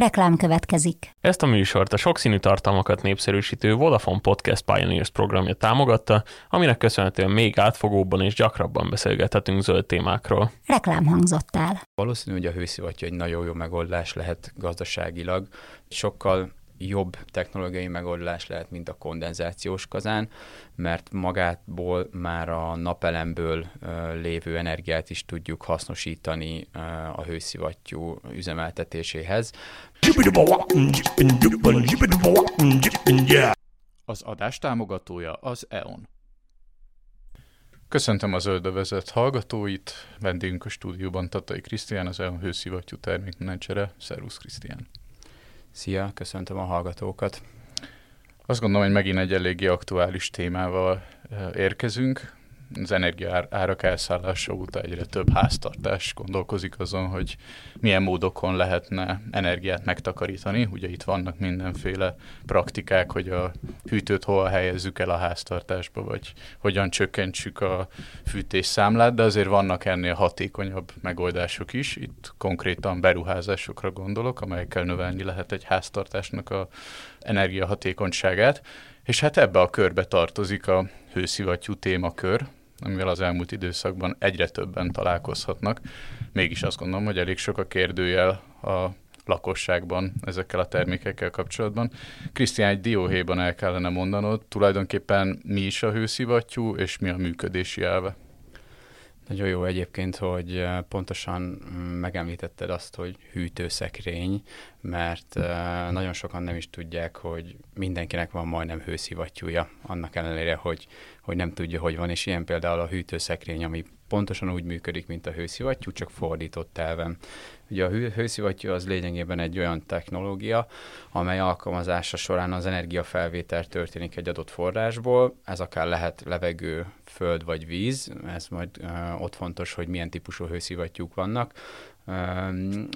Reklám következik. Ezt a műsort a sokszínű tartalmakat népszerűsítő Vodafone Podcast Pioneers programja támogatta, aminek köszönhetően még átfogóbban és gyakrabban beszélgethetünk zöld témákról. Reklám hangzott el. Valószínű, hogy a hőszivattyú egy nagyon jó megoldás lehet gazdaságilag. Sokkal jobb technológiai megoldás lehet, mint a kondenzációs kazán, mert magátból már a napelemből lévő energiát is tudjuk hasznosítani a hőszivattyú üzemeltetéséhez. Az adás támogatója az EON. Köszöntöm az öldövezet hallgatóit, vendégünk a stúdióban Tatai Krisztián, az EON hőszivattyú termékmenedzsere. Szervusz Krisztián! Szia, köszöntöm a hallgatókat. Azt gondolom, hogy megint egy eléggé aktuális témával érkezünk az energia árak elszállása óta egyre több háztartás gondolkozik azon, hogy milyen módokon lehetne energiát megtakarítani. Ugye itt vannak mindenféle praktikák, hogy a hűtőt hova helyezzük el a háztartásba, vagy hogyan csökkentsük a fűtésszámlát, de azért vannak ennél hatékonyabb megoldások is. Itt konkrétan beruházásokra gondolok, amelyekkel növelni lehet egy háztartásnak a energiahatékonyságát. És hát ebbe a körbe tartozik a hőszivattyú témakör, amivel az elmúlt időszakban egyre többen találkozhatnak. Mégis azt gondolom, hogy elég sok a kérdőjel a lakosságban ezekkel a termékekkel kapcsolatban. Krisztián, egy dióhéjban el kellene mondanod, tulajdonképpen mi is a hőszivattyú, és mi a működési elve? Nagyon jó egyébként, hogy eh, pontosan mm, megemlítetted azt, hogy hűtőszekrény, mert eh, nagyon sokan nem is tudják, hogy mindenkinek van majdnem hőszivattyúja, annak ellenére, hogy, hogy nem tudja, hogy van, és ilyen például a hűtőszekrény, ami pontosan úgy működik, mint a hőszivattyú, csak fordított elven. Ugye a hőszivattyú az lényegében egy olyan technológia, amely alkalmazása során az energiafelvétel történik egy adott forrásból, ez akár lehet levegő, föld vagy víz, ez majd uh, ott fontos, hogy milyen típusú hőszivattyúk vannak,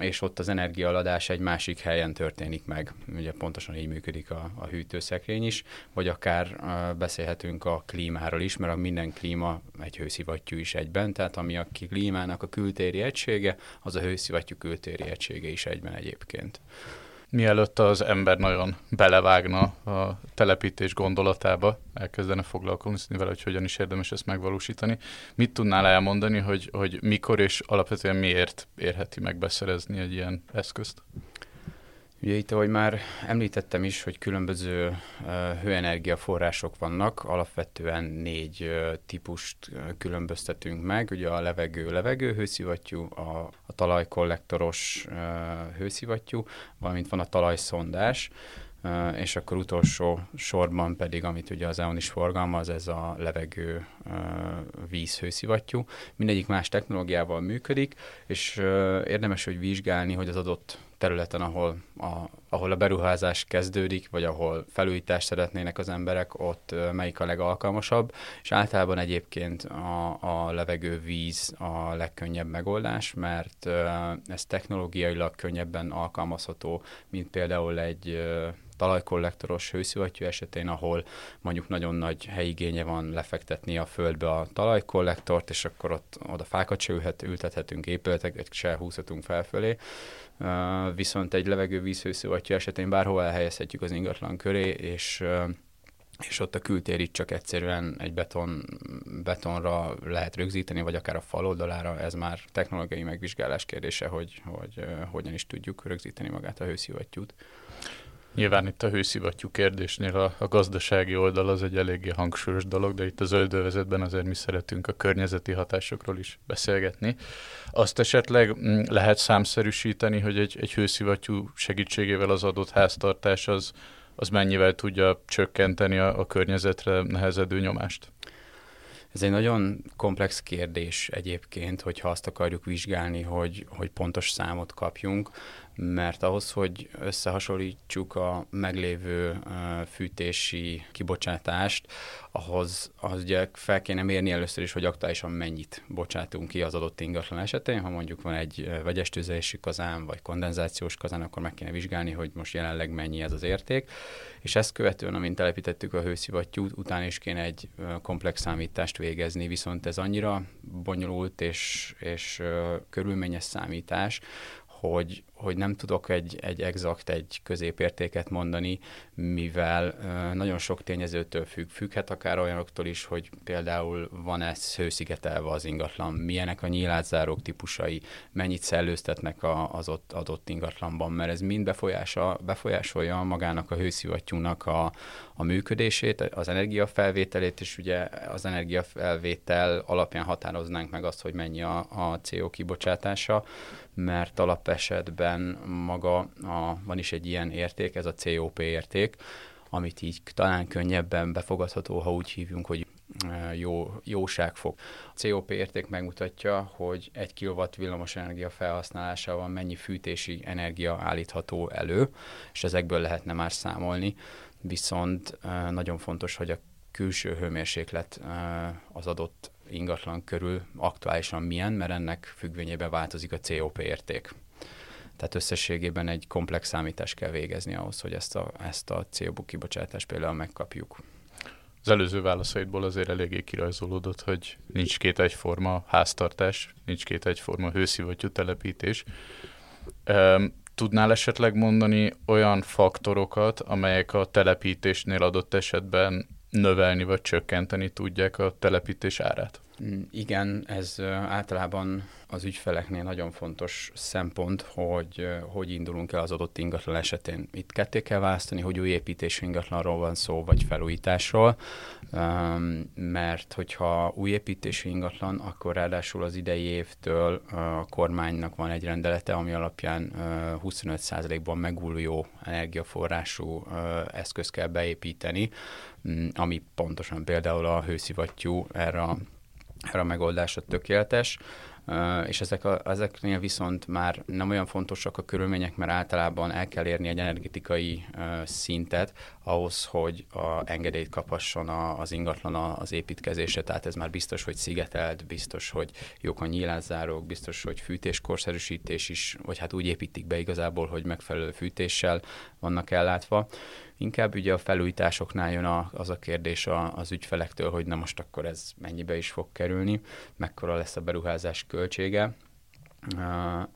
és ott az energiaaladás egy másik helyen történik meg. Ugye pontosan így működik a, a hűtőszekrény is, vagy akár beszélhetünk a klímáról is, mert a minden klíma egy hőszivattyú is egyben, tehát ami a klímának a kültéri egysége, az a hőszivattyú kültéri egysége is egyben egyébként mielőtt az ember nagyon belevágna a telepítés gondolatába, elkezdene foglalkozni vele, hogy hogyan is érdemes ezt megvalósítani. Mit tudnál elmondani, hogy, hogy mikor és alapvetően miért érheti meg beszerezni egy ilyen eszközt? Ugye itt, ahogy már említettem is, hogy különböző uh, hőenergiaforrások vannak, alapvetően négy uh, típust uh, különböztetünk meg, ugye a levegő levegő hőszivattyú, a, a talajkollektoros uh, hőszivattyú, valamint van a talajszondás, Uh, és akkor utolsó sorban pedig, amit ugye az EON is forgalmaz, ez a levegő uh, vízhőszivattyú. Mindegyik más technológiával működik, és uh, érdemes, hogy vizsgálni, hogy az adott területen, ahol a, ahol a beruházás kezdődik, vagy ahol felújítást szeretnének az emberek, ott melyik a legalkalmasabb, és általában egyébként a, a levegő víz a legkönnyebb megoldás, mert ez technológiailag könnyebben alkalmazható, mint például egy talajkollektoros hőszivattyú esetén, ahol mondjuk nagyon nagy helyigénye van lefektetni a földbe a talajkollektort, és akkor ott oda fákat se ültethetünk, épületeket se húzhatunk felfölé. Viszont egy levegő vízhőszivattyú esetén bárhol elhelyezhetjük az ingatlan köré, és és ott a kültérit csak egyszerűen egy beton, betonra lehet rögzíteni, vagy akár a fal oldalára, ez már technológiai megvizsgálás kérdése, hogy, hogy uh, hogyan is tudjuk rögzíteni magát a hőszivattyút. Nyilván itt a hőszivattyú kérdésnél a, a gazdasági oldal az egy eléggé hangsúlyos dolog, de itt a zöldövezetben azért mi szeretünk a környezeti hatásokról is beszélgetni. Azt esetleg mm, lehet számszerűsíteni, hogy egy, egy hőszivattyú segítségével az adott háztartás az, az mennyivel tudja csökkenteni a, a környezetre nehezedő nyomást? Ez egy nagyon komplex kérdés egyébként, hogyha azt akarjuk vizsgálni, hogy, hogy pontos számot kapjunk mert ahhoz, hogy összehasonlítsuk a meglévő fűtési kibocsátást, ahhoz az ugye fel kéne mérni először is, hogy aktuálisan mennyit bocsátunk ki az adott ingatlan esetén. Ha mondjuk van egy vegyes tüzelési kazán, vagy kondenzációs kazán, akkor meg kéne vizsgálni, hogy most jelenleg mennyi ez az érték. És ezt követően, amint telepítettük a hőszivattyút, utána is kéne egy komplex számítást végezni, viszont ez annyira bonyolult és, és körülményes számítás, hogy, hogy nem tudok egy, egy exakt, egy középértéket mondani, mivel nagyon sok tényezőtől függ. Függhet akár olyanoktól is, hogy például van-e hőszigetelve az ingatlan, milyenek a nyílászárók típusai, mennyit szellőztetnek a, az ott adott ingatlanban, mert ez mind befolyása, befolyásolja magának a hőszivattyúnak a, a működését, az energiafelvételét, és ugye az energiafelvétel alapján határoznánk meg azt, hogy mennyi a, a CO kibocsátása, mert alapesetben maga a, van is egy ilyen érték, ez a COP érték, amit így talán könnyebben befogadható, ha úgy hívjunk, hogy e, jó, jóságfok. A COP érték megmutatja, hogy egy kilowatt villamosenergia felhasználásával mennyi fűtési energia állítható elő, és ezekből lehetne már számolni, viszont e, nagyon fontos, hogy a külső hőmérséklet e, az adott ingatlan körül aktuálisan milyen, mert ennek függvényében változik a COP érték. Tehát összességében egy komplex számítást kell végezni ahhoz, hogy ezt a, ezt a CO2 kibocsátást például megkapjuk. Az előző válaszaidból azért eléggé kirajzolódott, hogy nincs két egyforma háztartás, nincs két egyforma hőszivattyú telepítés. Tudnál esetleg mondani olyan faktorokat, amelyek a telepítésnél adott esetben növelni vagy csökkenteni tudják a telepítés árát? Mm, igen, ez általában az ügyfeleknél nagyon fontos szempont, hogy hogy indulunk el az adott ingatlan esetén. Itt ketté kell választani, hogy új építésű ingatlanról van szó, vagy felújításról, mert hogyha új építésű ingatlan, akkor ráadásul az idei évtől a kormánynak van egy rendelete, ami alapján 25%-ban megújuló energiaforrású eszköz kell beépíteni, mm, ami pontosan például a hőszivattyú erre a erre a megoldásra tökéletes, és ezek a, ezeknél viszont már nem olyan fontosak a körülmények, mert általában el kell érni egy energetikai szintet ahhoz, hogy a engedélyt kaphasson az ingatlan az építkezésre, tehát ez már biztos, hogy szigetelt, biztos, hogy jók a nyílászárók, biztos, hogy fűtéskorszerűsítés is, vagy hát úgy építik be igazából, hogy megfelelő fűtéssel vannak ellátva. Inkább ugye a felújításoknál jön a, az a kérdés a, az ügyfelektől, hogy na most akkor ez mennyibe is fog kerülni, mekkora lesz a beruházás költsége.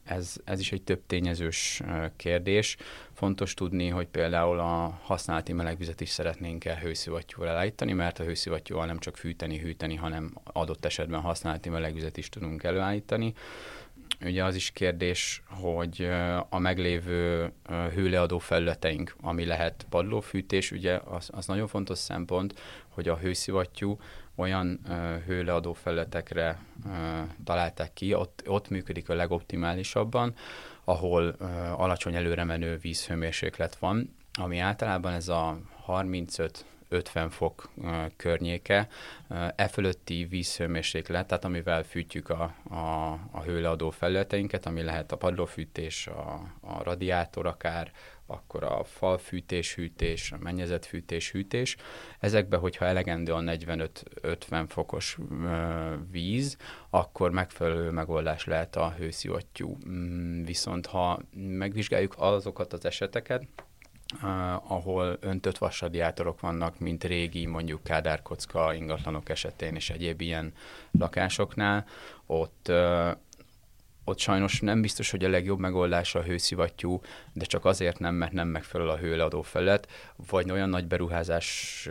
Ez, ez is egy több tényezős kérdés. Fontos tudni, hogy például a használati melegvizet is szeretnénk el hőszivattyúval elállítani, mert a hőszivattyúval nem csak fűteni, hűteni, hanem adott esetben használati melegvizet is tudunk előállítani. Ugye az is kérdés, hogy a meglévő hőleadó felületeink, ami lehet padlófűtés, ugye az, az nagyon fontos szempont, hogy a hőszivattyú olyan hőleadó felületekre találták ki, ott, ott működik a legoptimálisabban, ahol alacsony előremenő vízhőmérséklet van, ami általában ez a 35 50 fok környéke, e fölötti vízhőmérséklet, tehát amivel fűtjük a, a, a hőleadó felületeinket, ami lehet a padlófűtés, a, a radiátor akár, akkor a falfűtés, hűtés, a mennyezetfűtés, hűtés. Ezekben, hogyha elegendő a 45-50 fokos víz, akkor megfelelő megoldás lehet a hőszivattyú. Mm, viszont ha megvizsgáljuk azokat az eseteket, Uh, ahol öntött vasradiátorok vannak, mint régi, mondjuk kádárkocka ingatlanok esetén és egyéb ilyen lakásoknál, ott uh, ott sajnos nem biztos, hogy a legjobb megoldás a hőszivattyú, de csak azért nem, mert nem megfelel a hőleadó felett, vagy olyan nagy beruházás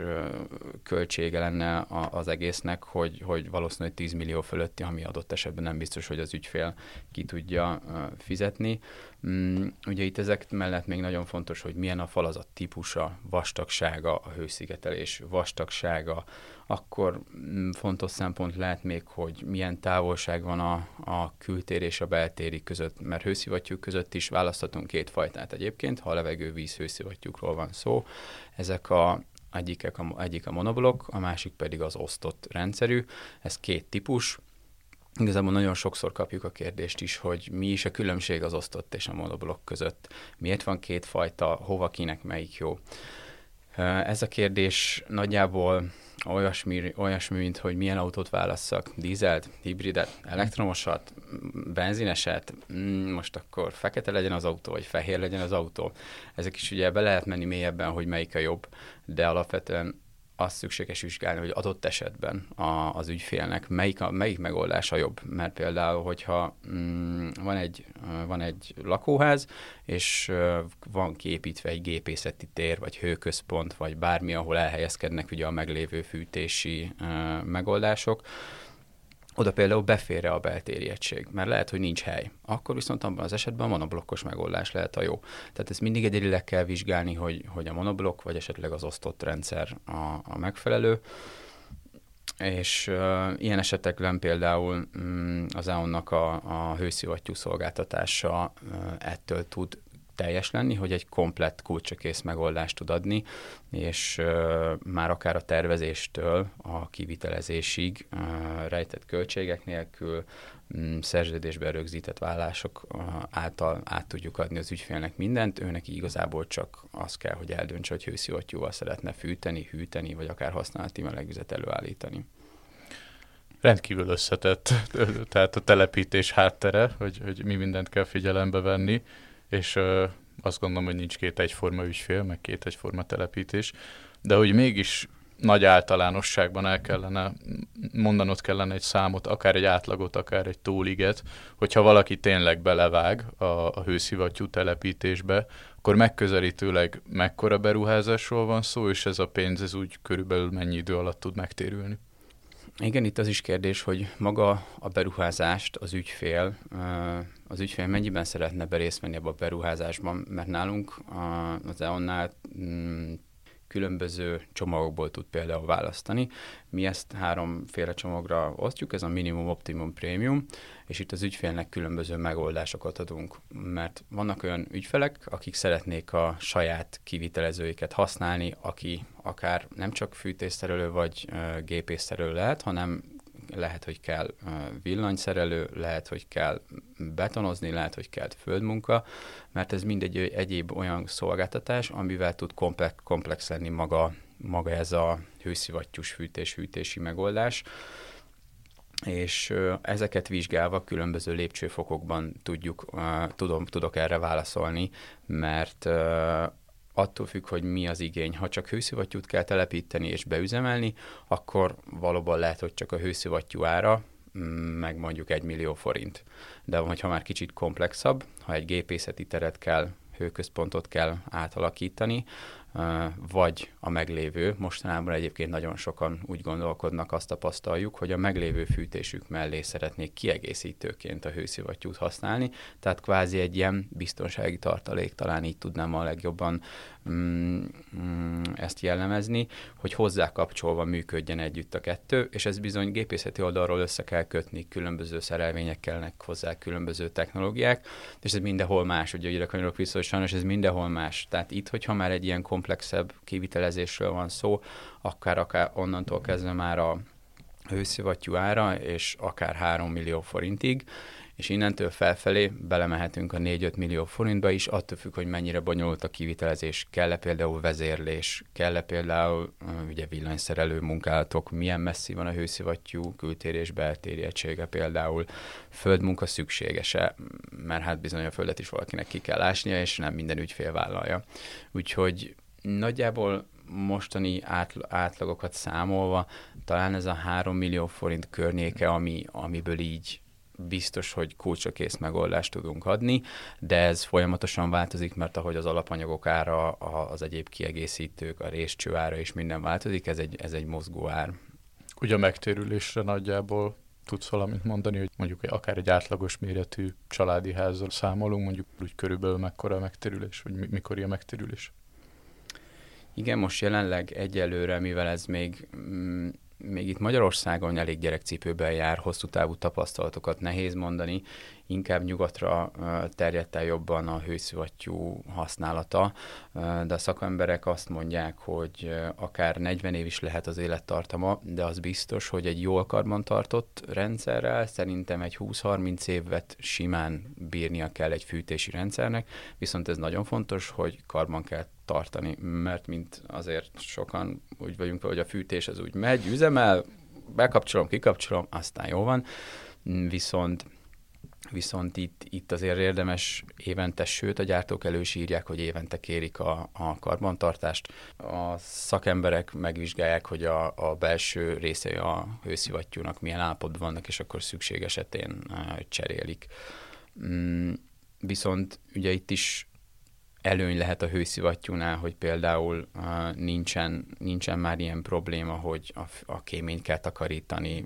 költsége lenne az egésznek, hogy, hogy valószínűleg 10 millió fölötti, ami adott esetben nem biztos, hogy az ügyfél ki tudja fizetni. Mm, ugye itt ezek mellett még nagyon fontos, hogy milyen a falazat típusa, vastagsága, a hőszigetelés vastagsága, akkor mm, fontos szempont lehet még, hogy milyen távolság van a, a kültér és a beltéri között, mert hőszivattyúk között is választhatunk két fajtát egyébként, ha a levegő-víz hőszivattyúkról van szó. Ezek a egyik a, egyik a monoblok, a másik pedig az osztott rendszerű. Ez két típus, Igazából nagyon sokszor kapjuk a kérdést is, hogy mi is a különbség az osztott és a monoblok között. Miért van két fajta, hova kinek melyik jó? Ez a kérdés nagyjából olyasmi, olyasmi, mint hogy milyen autót válasszak, dízelt, hibridet, elektromosat, benzineset, mm, most akkor fekete legyen az autó, vagy fehér legyen az autó. Ezek is ugye be lehet menni mélyebben, hogy melyik a jobb, de alapvetően azt szükséges vizsgálni, hogy adott esetben a, az ügyfélnek melyik, a, melyik megoldása jobb. Mert például, hogyha mm, van, egy, van egy lakóház, és van képítve egy gépészeti tér, vagy hőközpont, vagy bármi, ahol elhelyezkednek ugye a meglévő fűtési uh, megoldások, oda például beférre a beltéri egység, mert lehet, hogy nincs hely. Akkor viszont abban az esetben a monoblokkos megoldás lehet a jó. Tehát ezt mindig egyedileg kell vizsgálni, hogy, hogy a monoblokk, vagy esetleg az osztott rendszer a, a megfelelő. És uh, ilyen esetekben például um, az EON-nak a, a hőszivattyú szolgáltatása uh, ettől tud teljes lenni, hogy egy komplett kulcsakész megoldást tud adni, és uh, már akár a tervezéstől a kivitelezésig uh, rejtett költségek nélkül um, szerződésben rögzített vállások által át tudjuk adni az ügyfélnek mindent, őnek igazából csak az kell, hogy eldöntse, hogy hőszivattyúval szeretne fűteni, hűteni, vagy akár használati melegvizet előállítani. Rendkívül összetett, tehát a telepítés háttere, hogy, hogy mi mindent kell figyelembe venni és azt gondolom, hogy nincs két egyforma ügyfél, meg két egyforma telepítés, de hogy mégis nagy általánosságban el kellene, mondanod kellene egy számot, akár egy átlagot, akár egy tóliget, hogyha valaki tényleg belevág a, a hőszivattyú telepítésbe, akkor megközelítőleg mekkora beruházásról van szó, és ez a pénz ez úgy körülbelül mennyi idő alatt tud megtérülni? Igen, itt az is kérdés, hogy maga a beruházást az ügyfél, az ügyfél mennyiben szeretne berészt venni abba a beruházásban, mert nálunk az EON-nál mm, különböző csomagokból tud például választani. Mi ezt háromféle csomagra osztjuk, ez a minimum, optimum, premium, és itt az ügyfélnek különböző megoldásokat adunk, mert vannak olyan ügyfelek, akik szeretnék a saját kivitelezőiket használni, aki akár nem csak fűtésszerelő vagy gépészszerelő lehet, hanem lehet, hogy kell villanyszerelő, lehet, hogy kell betonozni, lehet, hogy kell földmunka, mert ez mindegy egyéb olyan szolgáltatás, amivel tud komplex, lenni maga, maga ez a hőszivattyús fűtés-hűtési megoldás. És ezeket vizsgálva különböző lépcsőfokokban tudjuk, tudom, tudok erre válaszolni, mert attól függ, hogy mi az igény. Ha csak hőszivattyút kell telepíteni és beüzemelni, akkor valóban lehet, hogy csak a hőszivattyú ára, mm, meg mondjuk egy millió forint. De ha már kicsit komplexabb, ha egy gépészeti teret kell, hőközpontot kell átalakítani, vagy a meglévő. Mostanában egyébként nagyon sokan úgy gondolkodnak, azt tapasztaljuk, hogy a meglévő fűtésük mellé szeretnék kiegészítőként a hőszivattyút használni, tehát kvázi egy ilyen biztonsági tartalék, talán így tudnám a legjobban mm, ezt jellemezni, hogy hozzá kapcsolva működjen együtt a kettő, és ez bizony gépészeti oldalról össze kell kötni, különböző szerelvények kellnek hozzá, különböző technológiák, és ez mindenhol más, ugye ide kanyarok vissza, hogy sajnos ez mindenhol más. Tehát itt, hogyha már egy ilyen komplexebb kivitelezésről van szó, akár, akár onnantól kezdve már a hőszivattyú ára, és akár 3 millió forintig, és innentől felfelé belemehetünk a 4-5 millió forintba is, attól függ, hogy mennyire bonyolult a kivitelezés, kell-e például vezérlés, kell-e például ugye villanyszerelő munkálatok, milyen messzi van a hőszivattyú kültér és beltéri egysége például, földmunka szükséges-e, mert hát bizony a földet is valakinek ki kell ásnia, és nem minden ügyfél vállalja. Úgyhogy nagyjából mostani átlagokat számolva, talán ez a 3 millió forint környéke, ami, amiből így biztos, hogy kulcsakész megoldást tudunk adni, de ez folyamatosan változik, mert ahogy az alapanyagok ára, az egyéb kiegészítők, a részcső ára is minden változik, ez egy, ez egy mozgó ár. Ugye a megtérülésre nagyjából tudsz valamit mondani, hogy mondjuk akár egy átlagos méretű családi házról számolunk, mondjuk úgy körülbelül mekkora a megtérülés, vagy mikor a megtérülés? Igen, most jelenleg egyelőre, mivel ez még mm, még itt Magyarországon elég gyerekcipőben jár, hosszú távú tapasztalatokat nehéz mondani, inkább nyugatra terjedt el jobban a hőszivattyú használata, de a szakemberek azt mondják, hogy akár 40 év is lehet az élettartama, de az biztos, hogy egy jól karbantartott rendszerrel szerintem egy 20-30 évet simán bírnia kell egy fűtési rendszernek, viszont ez nagyon fontos, hogy karban kell tartani, mert mint azért sokan úgy vagyunk, hogy a fűtés az úgy megy, üzemel, bekapcsolom, kikapcsolom, aztán jó van, viszont viszont itt, itt azért érdemes évente, sőt a gyártók elő is írják, hogy évente kérik a, a karbantartást. A szakemberek megvizsgálják, hogy a, a belső részei a hőszivattyúnak milyen állapotban vannak, és akkor szükség esetén cserélik. Mm, viszont ugye itt is előny lehet a hőszivattyúnál, hogy például uh, nincsen, nincsen már ilyen probléma, hogy a, a kéményt kell takarítani,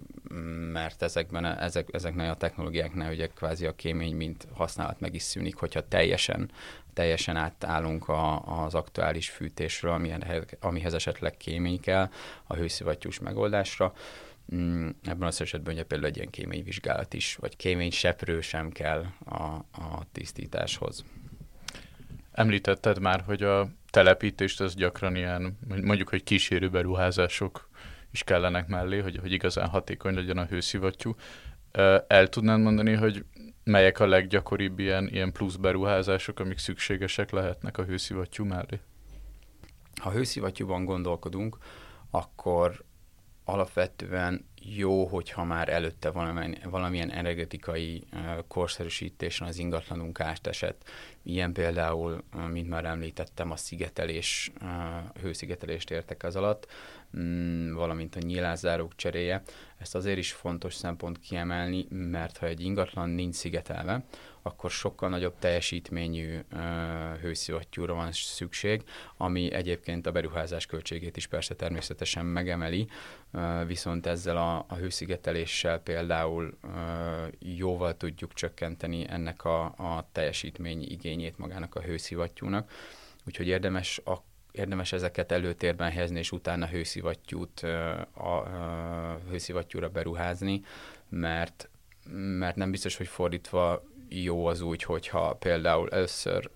mert ezekben a, ezek, ezeknél a technológiáknál ugye kvázi a kémény mint használat meg is szűnik, hogyha teljesen, teljesen átállunk a, az aktuális fűtésről, amilyen, amihez esetleg kémény kell a hőszivattyús megoldásra. Mm, ebben az esetben ugye például egy ilyen kéményvizsgálat is, vagy kéményseprő sem kell a, a tisztításhoz. Említetted már, hogy a telepítést az gyakran ilyen, mondjuk, hogy kísérő beruházások is kellenek mellé, hogy, hogy igazán hatékony legyen a hőszivattyú. El tudnád mondani, hogy melyek a leggyakoribb ilyen, ilyen plusz beruházások, amik szükségesek lehetnek a hőszivattyú mellé? Ha hőszivattyúban gondolkodunk, akkor alapvetően jó, hogyha már előtte valamilyen, valamilyen energetikai korszerűsítésen az ingatlanunk átesett. Ilyen például, mint már említettem, a szigetelés, hőszigetelést értek az alatt, mm, valamint a nyílászárók cseréje. Ezt azért is fontos szempont kiemelni, mert ha egy ingatlan nincs szigetelve, akkor sokkal nagyobb teljesítményű hőszivattyúra van szükség, ami egyébként a beruházás költségét is persze természetesen megemeli, viszont ezzel a, a hőszigeteléssel például uh, jóval tudjuk csökkenteni ennek a, a teljesítmény igényét magának a hőszivattyúnak. Úgyhogy érdemes a érdemes ezeket előtérben helyezni, és utána hőszivattyút, a, a hőszivattyúra beruházni, mert mert nem biztos, hogy fordítva jó az úgy, hogyha például először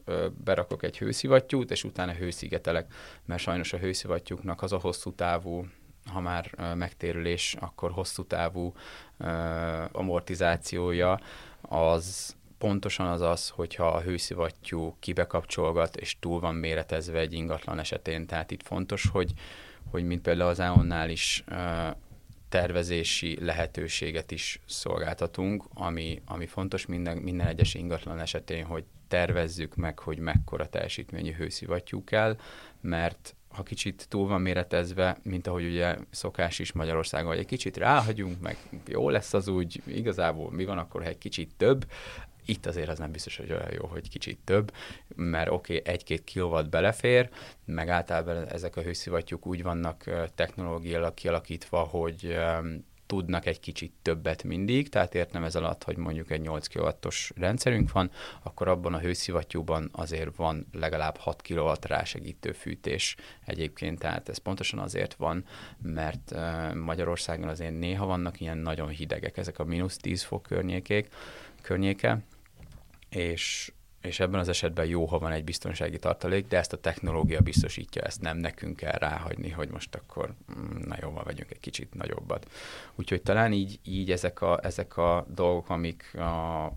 berakok egy hőszivattyút, és utána hőszigetelek, mert sajnos a hőszivattyúknak az a hosszú távú ha már megtérülés, akkor hosszú távú amortizációja az pontosan az az, hogyha a hőszivattyú kibekapcsolgat, és túl van méretezve egy ingatlan esetén. Tehát itt fontos, hogy, hogy mint például az Aeonnál is tervezési lehetőséget is szolgáltatunk, ami, ami fontos minden, minden egyes ingatlan esetén, hogy tervezzük meg, hogy mekkora teljesítményű hőszivattyú kell, mert ha kicsit túl van méretezve, mint ahogy ugye szokás is Magyarországon, hogy egy kicsit ráhagyunk, meg jó lesz az úgy, igazából mi van akkor, ha egy kicsit több, itt azért az nem biztos, hogy olyan jó, hogy kicsit több, mert oké, okay, egy-két kilowatt belefér, meg általában ezek a hőszivattyúk úgy vannak technológiailag kialakítva, hogy tudnak egy kicsit többet mindig, tehát értem ez alatt, hogy mondjuk egy 8 kW-os rendszerünk van, akkor abban a hőszivattyúban azért van legalább 6 kW rásegítő fűtés egyébként, tehát ez pontosan azért van, mert Magyarországon azért néha vannak ilyen nagyon hidegek, ezek a mínusz 10 fok környékék, környéke, és, és ebben az esetben jó, ha van egy biztonsági tartalék, de ezt a technológia biztosítja, ezt nem nekünk kell ráhagyni, hogy most akkor mm, na jó, vegyünk egy kicsit nagyobbat. Úgyhogy talán így, így ezek, a, ezek a dolgok, amik a,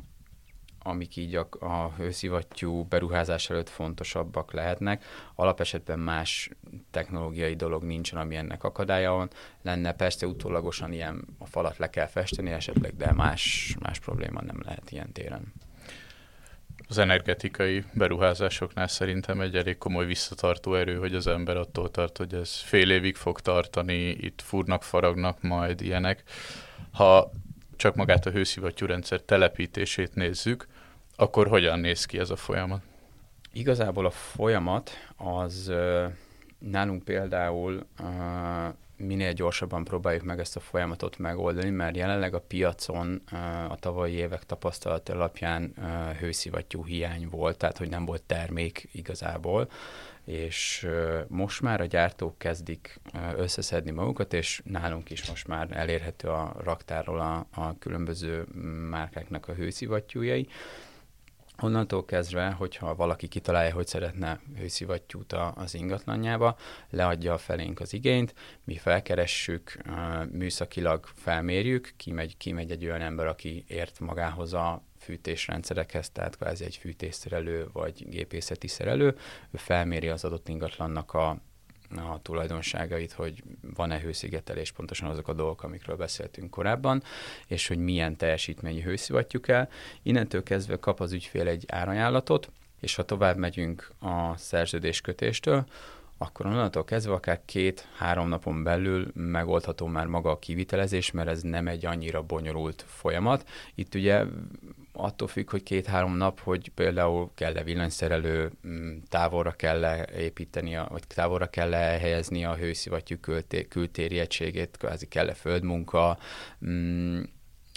amik így a, a hőszivattyú beruházás előtt fontosabbak lehetnek. Alapesetben más technológiai dolog nincsen, ami ennek akadálya van. Lenne persze utólagosan ilyen a falat le kell festeni esetleg, de más, más probléma nem lehet ilyen téren az energetikai beruházásoknál szerintem egy elég komoly visszatartó erő, hogy az ember attól tart, hogy ez fél évig fog tartani, itt fúrnak, faragnak majd ilyenek. Ha csak magát a hőszivattyú rendszer telepítését nézzük, akkor hogyan néz ki ez a folyamat? Igazából a folyamat az nálunk például minél gyorsabban próbáljuk meg ezt a folyamatot megoldani, mert jelenleg a piacon a tavalyi évek tapasztalat alapján hőszivattyú hiány volt, tehát hogy nem volt termék igazából, és most már a gyártók kezdik összeszedni magukat, és nálunk is most már elérhető a raktárról a, a különböző márkáknak a hőszivattyújai, Onnantól kezdve, hogyha valaki kitalálja, hogy szeretne hőszivattyút az ingatlanjába, leadja a felénk az igényt, mi felkeressük, műszakilag felmérjük, kimegy, kimegy egy olyan ember, aki ért magához a fűtésrendszerekhez, tehát kvázi egy fűtésszerelő vagy gépészeti szerelő, ő felméri az adott ingatlannak a a tulajdonságait, hogy van-e hőszigetelés, pontosan azok a dolgok, amikről beszéltünk korábban, és hogy milyen teljesítményű hőszivattyú kell. Innentől kezdve kap az ügyfél egy árajánlatot, és ha tovább megyünk a szerződéskötéstől, akkor onnantól kezdve akár két-három napon belül megoldható már maga a kivitelezés, mert ez nem egy annyira bonyolult folyamat. Itt ugye attól függ, hogy két-három nap, hogy például kell-e villanyszerelő, mm, távolra kell-e építeni, vagy távolra kell-e helyezni a hőszivattyú kültéri egységét, kvázi kell-e földmunka, mm,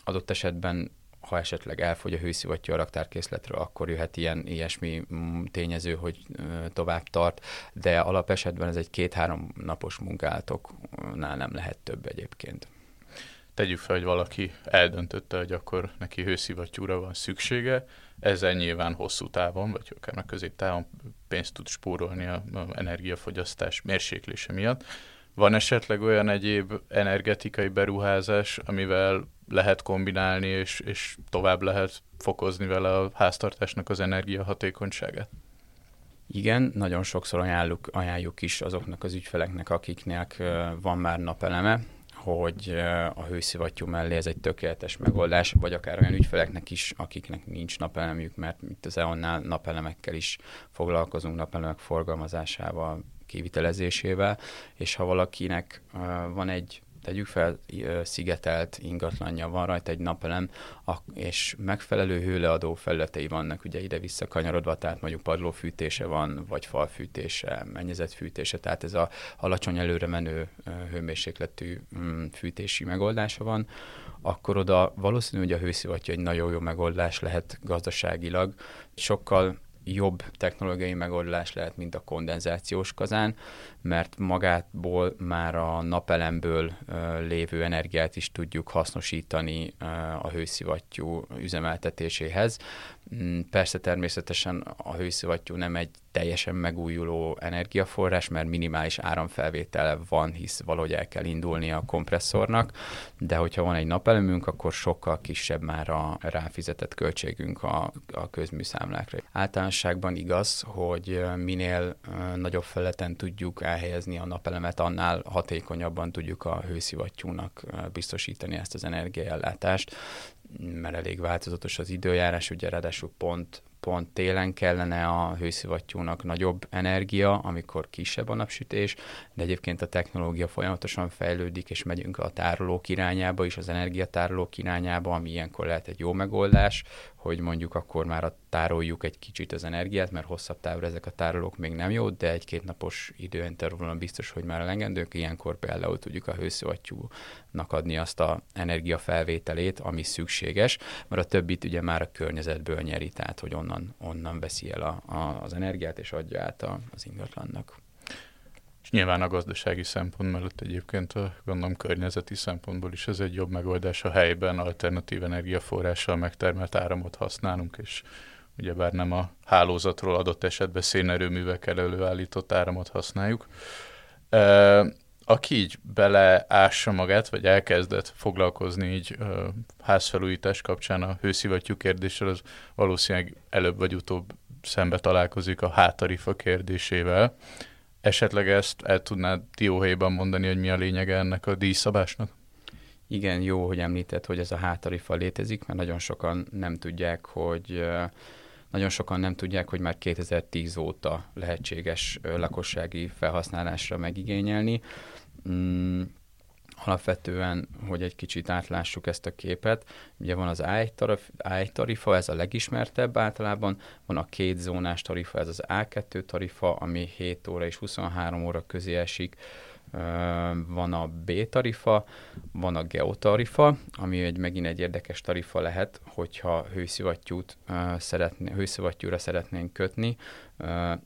adott esetben ha esetleg elfogy a hőszivattyú a raktárkészletről, akkor jöhet ilyen ilyesmi mm, tényező, hogy tovább tart, de alapesetben ez egy két-három napos munkáltoknál nem lehet több egyébként. Tegyük fel, hogy valaki eldöntötte, hogy akkor neki hőszivattyúra van szüksége, ezzel nyilván hosszú távon, vagy akár meg középtávon pénzt tud spórolni a, a energiafogyasztás mérséklése miatt. Van esetleg olyan egyéb energetikai beruházás, amivel lehet kombinálni, és, és tovább lehet fokozni vele a háztartásnak az energiahatékonyságát? Igen, nagyon sokszor ajánljuk, ajánljuk is azoknak az ügyfeleknek, akiknek van már napeleme, hogy a hőszivattyú mellé ez egy tökéletes megoldás, vagy akár olyan ügyfeleknek is, akiknek nincs napelemük, mert itt az EON-nál napelemekkel is foglalkozunk, napelemek forgalmazásával, kivitelezésével, és ha valakinek van egy tegyük fel, szigetelt ingatlanja, van rajta egy napelem, és megfelelő hőleadó felületei vannak, ugye ide visszakanyarodva, tehát mondjuk padlófűtése van, vagy falfűtése, mennyezetfűtése, tehát ez a alacsony előre menő hőmérsékletű mm, fűtési megoldása van, akkor oda valószínű, hogy a hőszivattyú egy nagyon jó megoldás lehet gazdaságilag, sokkal jobb technológiai megoldás lehet, mint a kondenzációs kazán, mert magátból már a napelemből lévő energiát is tudjuk hasznosítani a hőszivattyú üzemeltetéséhez. Mm, persze természetesen a hőszivattyú nem egy teljesen megújuló energiaforrás, mert minimális áramfelvétele van, hisz valahogy el kell indulni a kompresszornak, de hogyha van egy napelemünk, akkor sokkal kisebb már a ráfizetett költségünk a, a közműszámlákra. Általánosságban igaz, hogy minél nagyobb feleten tudjuk elhelyezni a napelemet, annál hatékonyabban tudjuk a hőszivattyúnak biztosítani ezt az energiaellátást, mert elég változatos az időjárás, ugye ráadásul pont pont télen kellene a hőszivattyúnak nagyobb energia, amikor kisebb a napsütés, de egyébként a technológia folyamatosan fejlődik, és megyünk a tárolók irányába is, az energiatárolók irányába, ami ilyenkor lehet egy jó megoldás, hogy mondjuk akkor már tároljuk egy kicsit az energiát, mert hosszabb távra ezek a tárolók még nem jó, de egy-két napos időintervallon biztos, hogy már elengedők, ilyenkor például tudjuk a hőszivattyúnak adni azt a energiafelvételét, ami szükséges, mert a többit ugye már a környezetből nyeri, tehát hogy onnan, onnan veszi el a, a, az energiát és adja át a, az ingatlannak. Nyilván a gazdasági szempont mellett egyébként a gondolom környezeti szempontból is ez egy jobb megoldás a helyben, alternatív energiaforrással megtermelt áramot használunk, és ugyebár nem a hálózatról adott esetben szénerőművekkel előállított áramot használjuk. Aki így beleássa magát, vagy elkezdett foglalkozni így házfelújítás kapcsán a hőszivattyú kérdéssel, az valószínűleg előbb vagy utóbb szembe találkozik a hátarifa kérdésével Esetleg ezt el tudnád dióhéjban mondani, hogy mi a lényege ennek a díjszabásnak? Igen, jó, hogy említett, hogy ez a hátarifa létezik, mert nagyon sokan nem tudják, hogy nagyon sokan nem tudják, hogy már 2010 óta lehetséges lakossági felhasználásra megigényelni. Alapvetően, hogy egy kicsit átlássuk ezt a képet, ugye van az A1 tarifa, ez a legismertebb általában, van a két zónás tarifa, ez az A2 tarifa, ami 7 óra és 23 óra közé esik, van a B tarifa, van a geotarifa, ami egy megint egy érdekes tarifa lehet, hogyha hőszivattyút szeretné, hőszivattyúra szeretnénk kötni,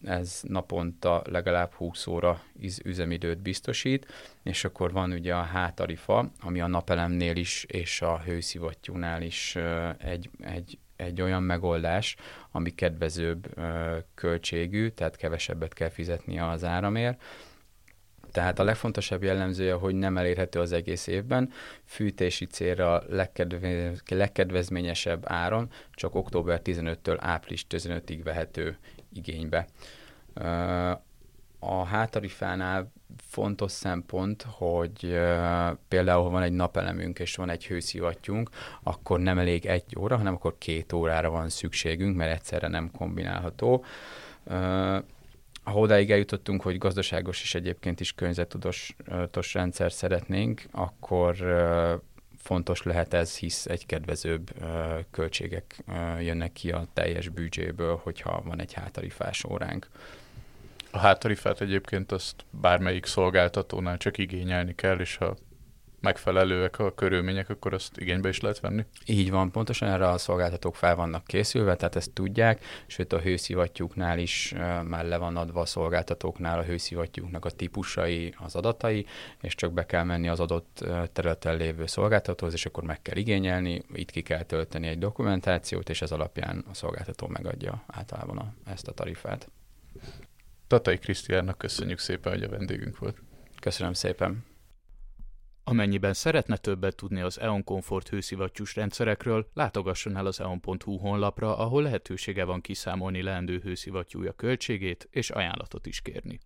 ez naponta legalább 20 óra üzemidőt biztosít, és akkor van ugye a H-tarifa, ami a napelemnél is és a hőszivattyúnál is egy, egy, egy olyan megoldás, ami kedvezőbb költségű, tehát kevesebbet kell fizetni az áramért, tehát a legfontosabb jellemzője, hogy nem elérhető az egész évben, fűtési célra legkedvezményesebb áron csak október 15-től április 15-ig vehető igénybe. A háttarifánál fontos szempont, hogy például, ha van egy napelemünk és van egy hőszivattyunk, akkor nem elég egy óra, hanem akkor két órára van szükségünk, mert egyszerre nem kombinálható. Ha odáig eljutottunk, hogy gazdaságos és egyébként is környezettudatos rendszer szeretnénk, akkor fontos lehet ez, hisz egy kedvezőbb költségek jönnek ki a teljes büdzséből, hogyha van egy hátarifás óránk. A hátarifát egyébként azt bármelyik szolgáltatónál csak igényelni kell, és ha megfelelőek a körülmények, akkor azt igénybe is lehet venni? Így van, pontosan erre a szolgáltatók fel vannak készülve, tehát ezt tudják, sőt a hőszivattyúknál is már le van adva a szolgáltatóknál a hőszivattyúknak a típusai, az adatai, és csak be kell menni az adott területen lévő szolgáltatóhoz, és akkor meg kell igényelni, itt ki kell tölteni egy dokumentációt, és ez alapján a szolgáltató megadja általában a, ezt a tarifát. Tatai Krisztiánnak köszönjük szépen, hogy a vendégünk volt. Köszönöm szépen. Amennyiben szeretne többet tudni az EON Comfort hőszivattyús rendszerekről, látogasson el az eon.hu honlapra, ahol lehetősége van kiszámolni leendő hőszivattyúja költségét és ajánlatot is kérni.